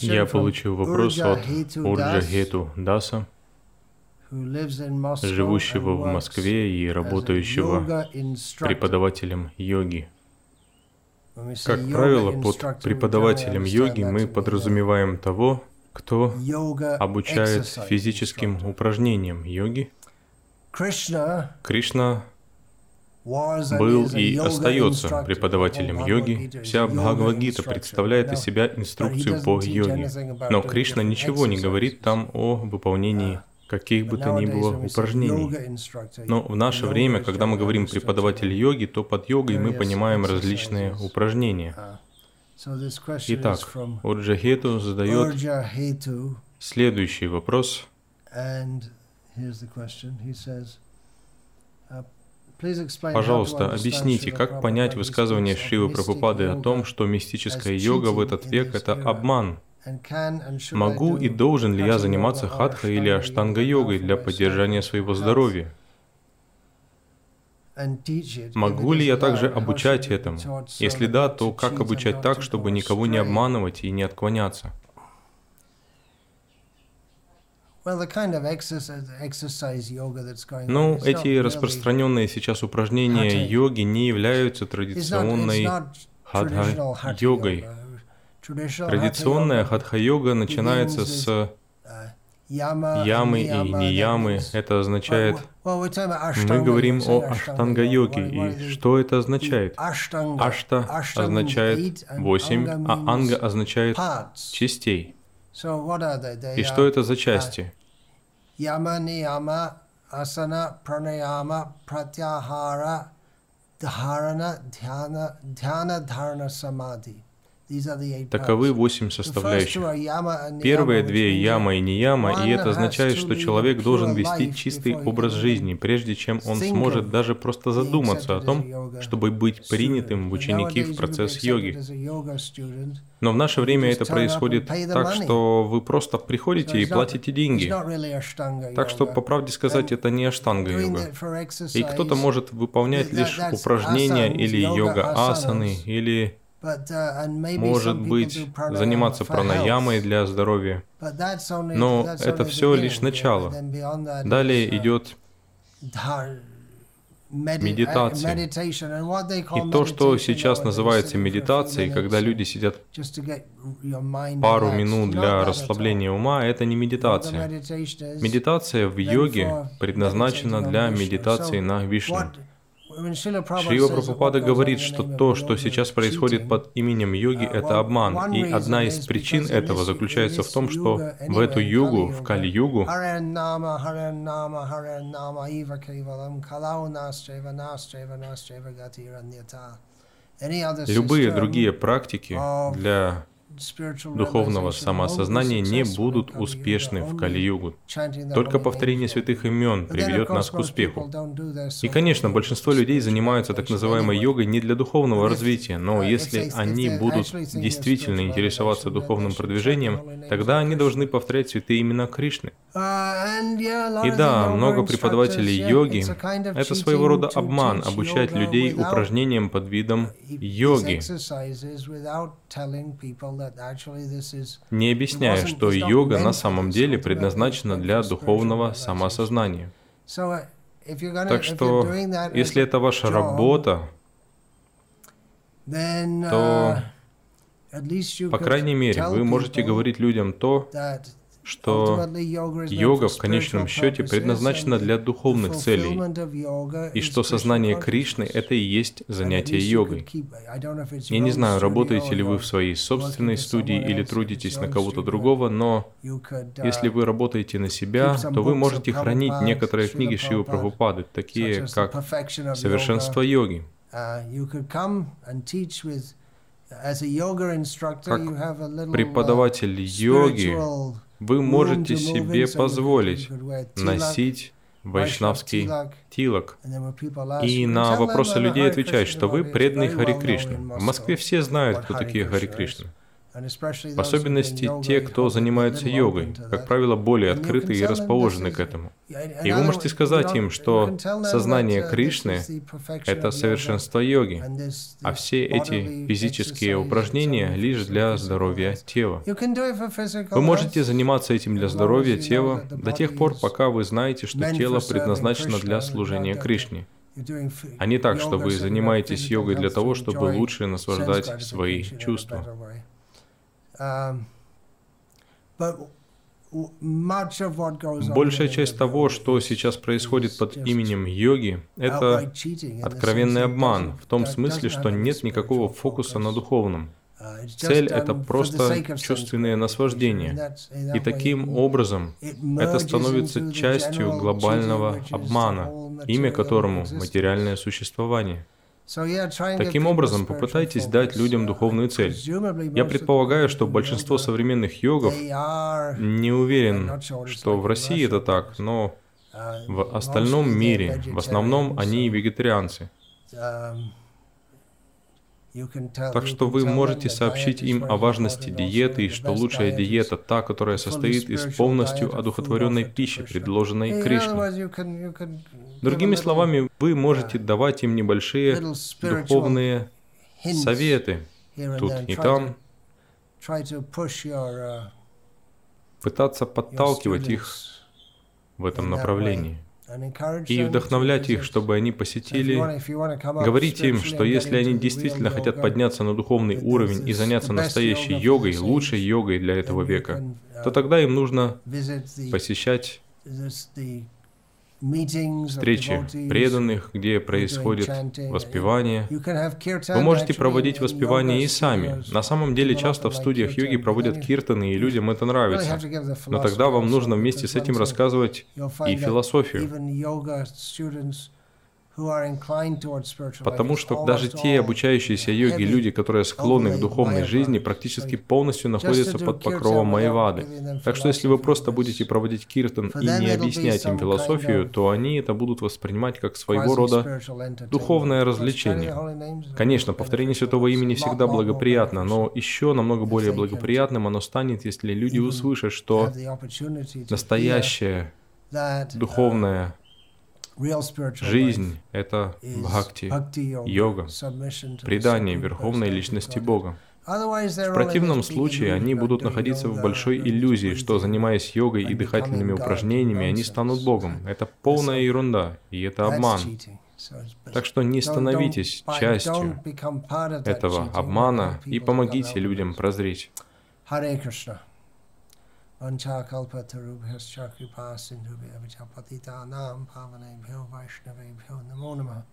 Я получил вопрос от Урджа Хету Даса, живущего в Москве и работающего преподавателем йоги. Как правило, под преподавателем йоги мы подразумеваем того, кто обучает физическим упражнениям йоги. Кришна был и остается преподавателем йоги. Вся Бхагавадгита представляет из себя инструкцию по йоге. Но Кришна ничего не говорит там о выполнении каких бы то ни было упражнений. Но в наше время, когда мы говорим преподаватель йоги, то под йогой мы понимаем различные упражнения. Итак, Урджахету задает следующий вопрос. Пожалуйста, объясните, как понять высказывание Шивы Прабхупады о том, что мистическая йога в этот век – это обман? Могу и должен ли я заниматься хатха или аштанга-йогой для поддержания своего здоровья? Могу ли я также обучать этому? Если да, то как обучать так, чтобы никого не обманывать и не отклоняться? Ну, эти распространенные сейчас упражнения йоги не являются традиционной хатха-йогой. Традиционная хатха-йога начинается с uh, ямы и неямы. Это означает, мы говорим о аштанга-йоге. И что это означает? Ашта означает восемь, а анга означает частей. И что это за части? यमनियम आसन प्रणयाम प्रत्याहार धारण ध्यान ध्यान धारण समाधि Таковы восемь составляющих. Первые две – яма и не яма, и это означает, что человек должен вести чистый образ жизни, прежде чем он сможет даже просто задуматься о том, чтобы быть принятым в ученики в процесс йоги. Но в наше время это происходит так, что вы просто приходите и платите деньги. Так что, по правде сказать, это не аштанга-йога. И кто-то может выполнять лишь упражнения или йога-асаны, или может быть, заниматься пранаямой для здоровья. Но это все лишь начало. Далее идет медитация. И то, что сейчас называется медитацией, когда люди сидят пару минут для расслабления ума, это не медитация. Медитация в йоге предназначена для медитации на Вишну. Шрила Прабхупада говорит, что то, что сейчас происходит под именем йоги, это обман. И одна из причин этого заключается в том, что в эту югу, в Кали-югу, любые другие практики для духовного самоосознания не будут успешны в Кали-югу. Только повторение святых имен приведет нас к успеху. И, конечно, большинство людей занимаются так называемой йогой не для духовного развития, но если они будут действительно интересоваться духовным продвижением, тогда они должны повторять святые имена Кришны. И да, много преподавателей йоги — это своего рода обман, обучать людей упражнениям под видом йоги, не объясняя, что йога на самом деле предназначена для духовного самосознания. Так что, если это ваша работа, то, по крайней мере, вы можете говорить людям то, что йога в конечном счете предназначена для духовных целей, и что сознание Кришны — это и есть занятие йогой. Я не знаю, работаете ли вы в своей собственной студии или трудитесь на кого-то другого, но если вы работаете на себя, то вы можете хранить некоторые книги Шивы Прабхупады, такие как «Совершенство йоги», как преподаватель йоги вы можете себе позволить носить вайшнавский тилок. И на вопросы людей отвечать, что вы преданный Хари Кришна. В Москве все знают, кто такие Хари Кришна. В особенности те, кто занимается йогой, как правило, более открыты и расположены к этому. И вы можете сказать им, что сознание Кришны — это совершенство йоги, а все эти физические упражнения лишь для здоровья тела. Вы можете заниматься этим для здоровья тела до тех пор, пока вы знаете, что тело предназначено для служения Кришне а не так, что вы занимаетесь йогой для того, чтобы лучше наслаждать свои чувства. Большая часть того, что сейчас происходит под именем йоги, это откровенный обман, в том смысле, что нет никакого фокуса на духовном. Цель — это просто чувственные наслаждения. И таким образом это становится частью глобального обмана, имя которому — материальное существование. Таким образом, попытайтесь дать людям духовную цель. Я предполагаю, что большинство современных йогов не уверен, что в России это так, но в остальном мире в основном они вегетарианцы. Так что вы можете сообщить им о важности диеты и что лучшая диета та, которая состоит из полностью одухотворенной пищи, предложенной Кришной. Другими словами, вы можете давать им небольшие духовные советы. тут и там, пытаться подталкивать их в этом направлении и вдохновлять их, чтобы они посетили, говорить им, что если они действительно хотят подняться на духовный уровень и заняться настоящей йогой, лучшей йогой для этого века, то тогда им нужно посещать встречи преданных, где происходит воспевание. Вы можете проводить воспевание и сами. На самом деле часто в студиях йоги проводят киртаны, и людям это нравится. Но тогда вам нужно вместе с этим рассказывать и философию. Потому что даже те обучающиеся йоги, люди, которые склонны к духовной жизни, практически полностью находятся под покровом Майвады. Так что если вы просто будете проводить киртан и не объяснять им философию, то они это будут воспринимать как своего рода духовное развлечение. Конечно, повторение святого имени всегда благоприятно, но еще намного более благоприятным оно станет, если люди услышат, что настоящее духовное Жизнь — это бхакти, йога, предание Верховной Личности Бога. В противном случае они будут находиться в большой иллюзии, что занимаясь йогой и дыхательными упражнениями, они станут Богом. Это полная ерунда, и это обман. Так что не становитесь частью этого обмана и помогите людям прозреть. Hare Krishna. सिन्धुभ्यः च पतितानां पावनेभ्यो वैष्णवेभ्यो नमो नमः